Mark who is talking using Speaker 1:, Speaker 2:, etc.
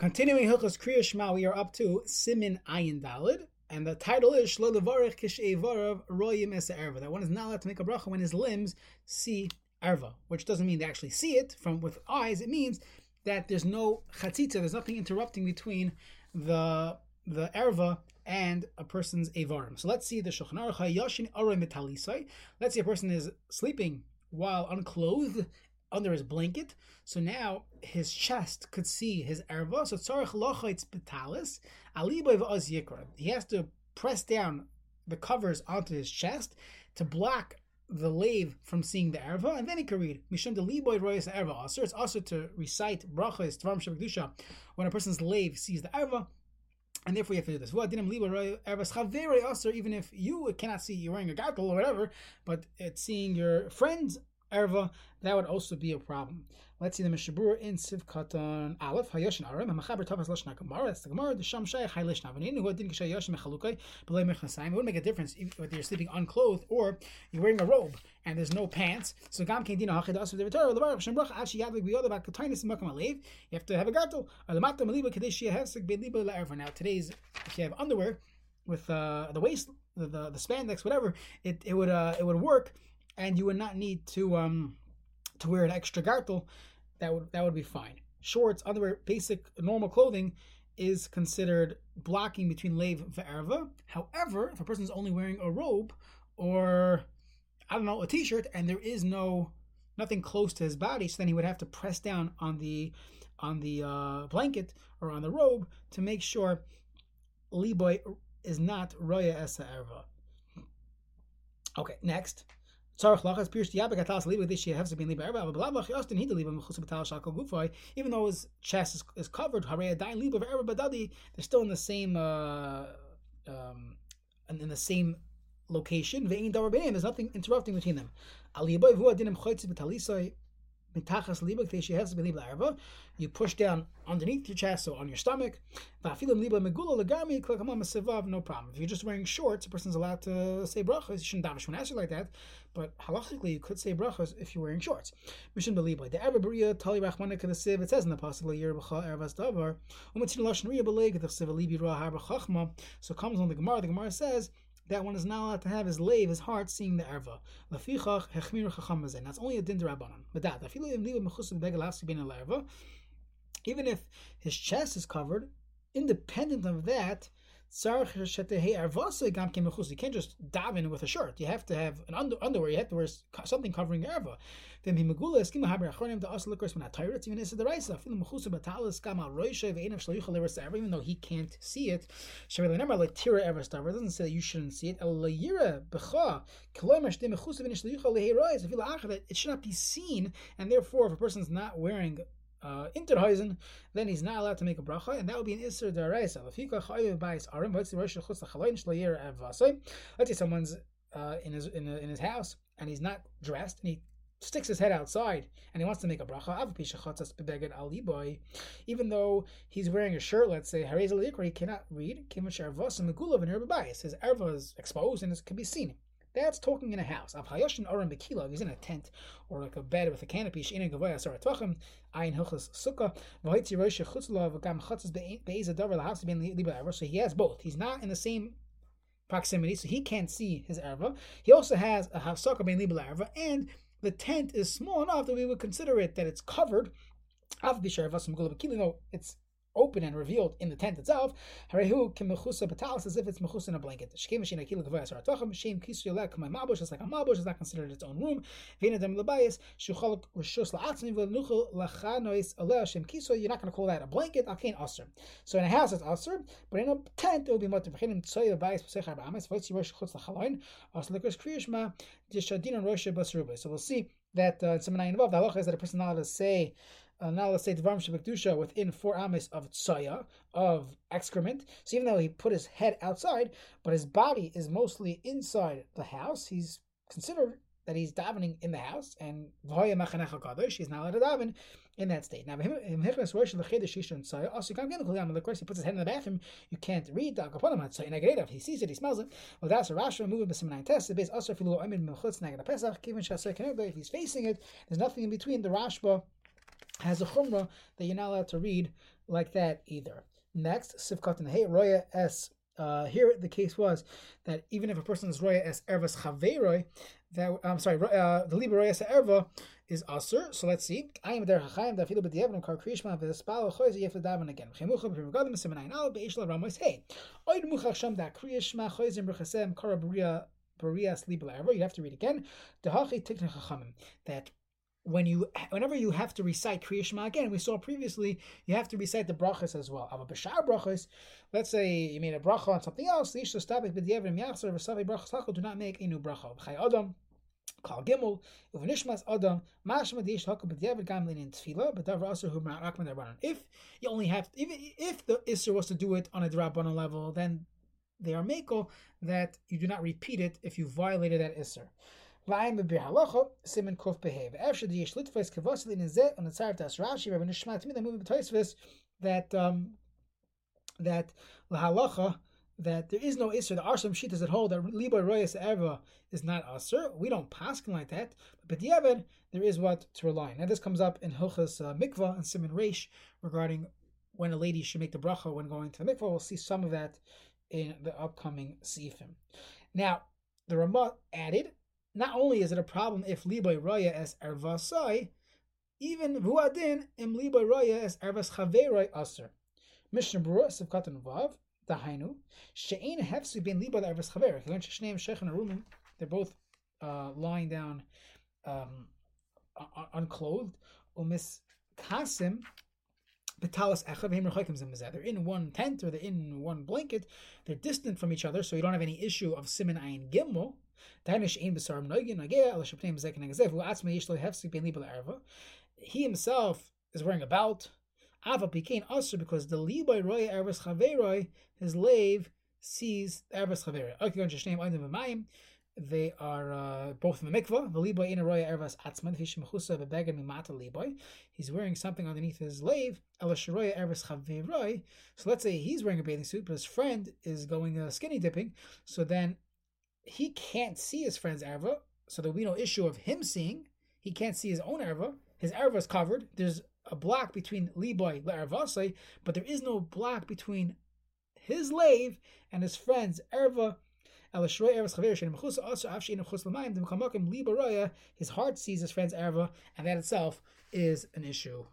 Speaker 1: Continuing Hilchas Kriya Shema, we are up to Simin Ayin Dalid, and the title is Shlo Levarich Kish'evarav Royim Es Erva. That one is not allowed to make a bracha when his limbs see erva, which doesn't mean they actually see it from with eyes. It means that there's no chatzitza, there's nothing interrupting between the the erva and a person's avarim. So let's see the Shulchan Aruch Yashin Aray Metalisai. Let's see a person is sleeping while unclothed under his blanket. So now his chest could see his erva. So tzarich lochaitz betalis aliboy v'oz yikra. He has to press down the covers onto his chest to block the lave from seeing the erva, and then he can read mishum de liboy royas erva aser. It's also to recite brachas tvarim shabakdusha when a person's lave sees the erva. And therefore, you have to do this. Even if you cannot see you're wearing a gartel or whatever, but it's seeing your friend's erva, that would also be a problem. Let's see the Mishabur in Sivkatan Aleph, Hayoshin Aram, Hamachaber Tavas Lashna Gemara, that's the Gemara, the Sham Shai, Hai Lishna Vanin, who didn't Gishay Yoshim Mechalukai, Belay Mechasayim. It wouldn't make a difference whether you're sleeping unclothed or you're wearing a robe and there's no pants. So Gam Ken Dina Hachid Asu Devitar, the Baruch Shem Brach, Ashi Yadlik Biyod about Katainis Makam Alev, you have to have a gartel, or the Matam Aliba Kadeshi Hefsik Beliba La'erva. Now, today's, if you have underwear with uh, the waist, the, the, the spandex, whatever, it, it would uh, it would work and you would not need to um, to wear an extra gartel, that would that would be fine. Shorts, underwear, basic normal clothing is considered blocking between lave and erva. However, if a person is only wearing a robe or I don't know a t-shirt and there is no nothing close to his body, so then he would have to press down on the on the uh, blanket or on the robe to make sure liboy is not roya esa erva. Okay, next. Even though his chest is, is covered, they're still in the same uh, um, in the same location. There's nothing interrupting between them. You push down underneath your chest, so on your stomach. No problem. If you're just wearing shorts, a person's allowed to say brachas. You shouldn't davish when asked like that, but halachically you could say brachas if you're wearing shorts. The. It says in the possible year Ervas So comes on the Gemara. The Gemara says that one is not allowed to have his lave, his heart, seeing the erva. Lafichach hechmir chacham That's only a din rabbanon. But that even if his chest is covered, independent of that, you can't just daven with a shirt. You have to have an under, underwear. You have to wear something covering your erva. Then he when atayrit even the even though he can't see it. Like tira doesn't say that you shouldn't see it. It should not be seen, and therefore if a person's not wearing uh, then he's not allowed to make a bracha, and that would be an isser deraisa. Let's say someone's uh, in his in, in his house and he's not dressed and he sticks his head outside and he wants to make a bracha. Even though he's wearing a shirt, let's say he cannot read. His erva is exposed and it can be seen. That's talking in a house. Av hayoshin aram bekila, he's in a tent or like a bed with a canopy, she'ina gavoya asar tvachim, ayin hilchas sukkah, v'hoitzi roisha chutzla, v'gam chatzas be'ez adavar lahavs ben ever. So he has both. He's not in the same proximity, so he can't see his erva. He also has a hafsaka ben liba erva, and the tent is small enough that we would consider it that it's covered. It's open and revealed in the tent itself, Harehu kimechusa batalis as if it's mechus in a blanket. Shkem machine akil gavaya sar tvachim shem kisu yolek my mabush is like a mabush is not considered its own room. Venadem lebayis shuchalak rishus la'atzmi v'nuchel lachanois aleh shem kisu. You're not going to call that a blanket. Akein aser. So in a house it's aser, but in a tent it will be mutter. V'chenim tzoy lebayis b'sech arba ames v'yitzi rosh chutz lachaloin as lekos kriyishma dishadin basruba. So we'll see that uh, in some nine above the halacha is that a person not allowed say uh, now let's say Dvarim Shabakdusha within four amis of tsaya, of excrement. So even though he put his head outside, but his body is mostly inside the house, he's considered that he's davening in the house, and V'hoya Machanecha Kadosh, he's not allowed to daven in that state. Now, also, course, he puts his head in the bathroom, you can't read the Akaponim Hatzai He sees it, he smells it. Well, that's a Rashi moving B'sim 9 test. The base also, if he's facing it, there's nothing in between the Rashba has a chumrah that you're not allowed to read like that either. Next, Sivkat and Hey, Roya S. Uh, here the case was that even if a person is Roya S. Ervas Chaveroy, that I'm sorry, uh, the Liber Roya S. Erva is Asur. So let's see. I am there Chaim da filu b'diavim kar kriyishma v'espal choyz yef daven again. Chemucha b'regadim semenayin al beishla ramos hey. Oid muchach sham choyzim b'chasem kara b'ria b'ria sleep You have to read again. That when you whenever you have to recite Kriya Shema again, we saw previously you have to recite the brachas as well. Ava b'shar brachas. Let's say you made a bracha on something else. Lish stabik b'dievim yachzer v'savi brachas. Do not make a new bracha. Chai adam. Kal Gimel, Uvanishmas Adam, Mashma Dish Hakul B'Diavad Gamlin in Tefillah, but Davar Asur Hu Ma'akman Rabbanon. If you only have, if, if the Isser was to do it on a Drabanon level, then they are Mako that you do not repeat it if you violated that Isser. Vayim b'bir halacha simin kof behev. After the yesh litfes kavasli nizeh on the tzar das Rashi Rabbi Nishmat Tmid moving b'toisves that um, that lahalacha that there is no isser. There are some shitas that hold that liba royas eva is not asr. We don't pass like that, but the Evid, there is what to rely on. Now this comes up in Hilchas uh, Mikvah and Simon Reish regarding when a lady should make the bracha when going to the mikvah. We'll see some of that in the upcoming sifim. Now the Ramah added not only is it a problem if liboy raya as ervasai, even vuadin im liboy raya as ervas chaverai aser. Mishnah Berurah Sivkatan Vav Dahainu She'ein Hefsu Ben Liba Ervas Chaver. If Shneim Shechem Arumim, they're both uh, lying down um, unclothed. Umis Kasim Betalas Echav They're in one tent or they're in one blanket. They're distant from each other, so you don't have any issue of Simin Ayin Gimel. He himself is wearing a belt. Ava became usher because the liboy roy ervas chaveroi, his lave sees ervas chaveroi. They are uh, both in the mikvah. The liboy in a roya ervas atzman vishmechusa bebeged mimata liboy. He's wearing something underneath his lave. Elasharoya ervas chaveroi. So let's say he's wearing a bathing suit, but his friend is going uh, skinny dipping. So then he can't see his friend's erva, so there'll be no issue of him seeing. He can't see his own erva. His erva is covered. There's a block between liboy le'ervasei, but there is no block between his lave and his friend's erva. His heart sees his friend's erva, and that itself is an issue.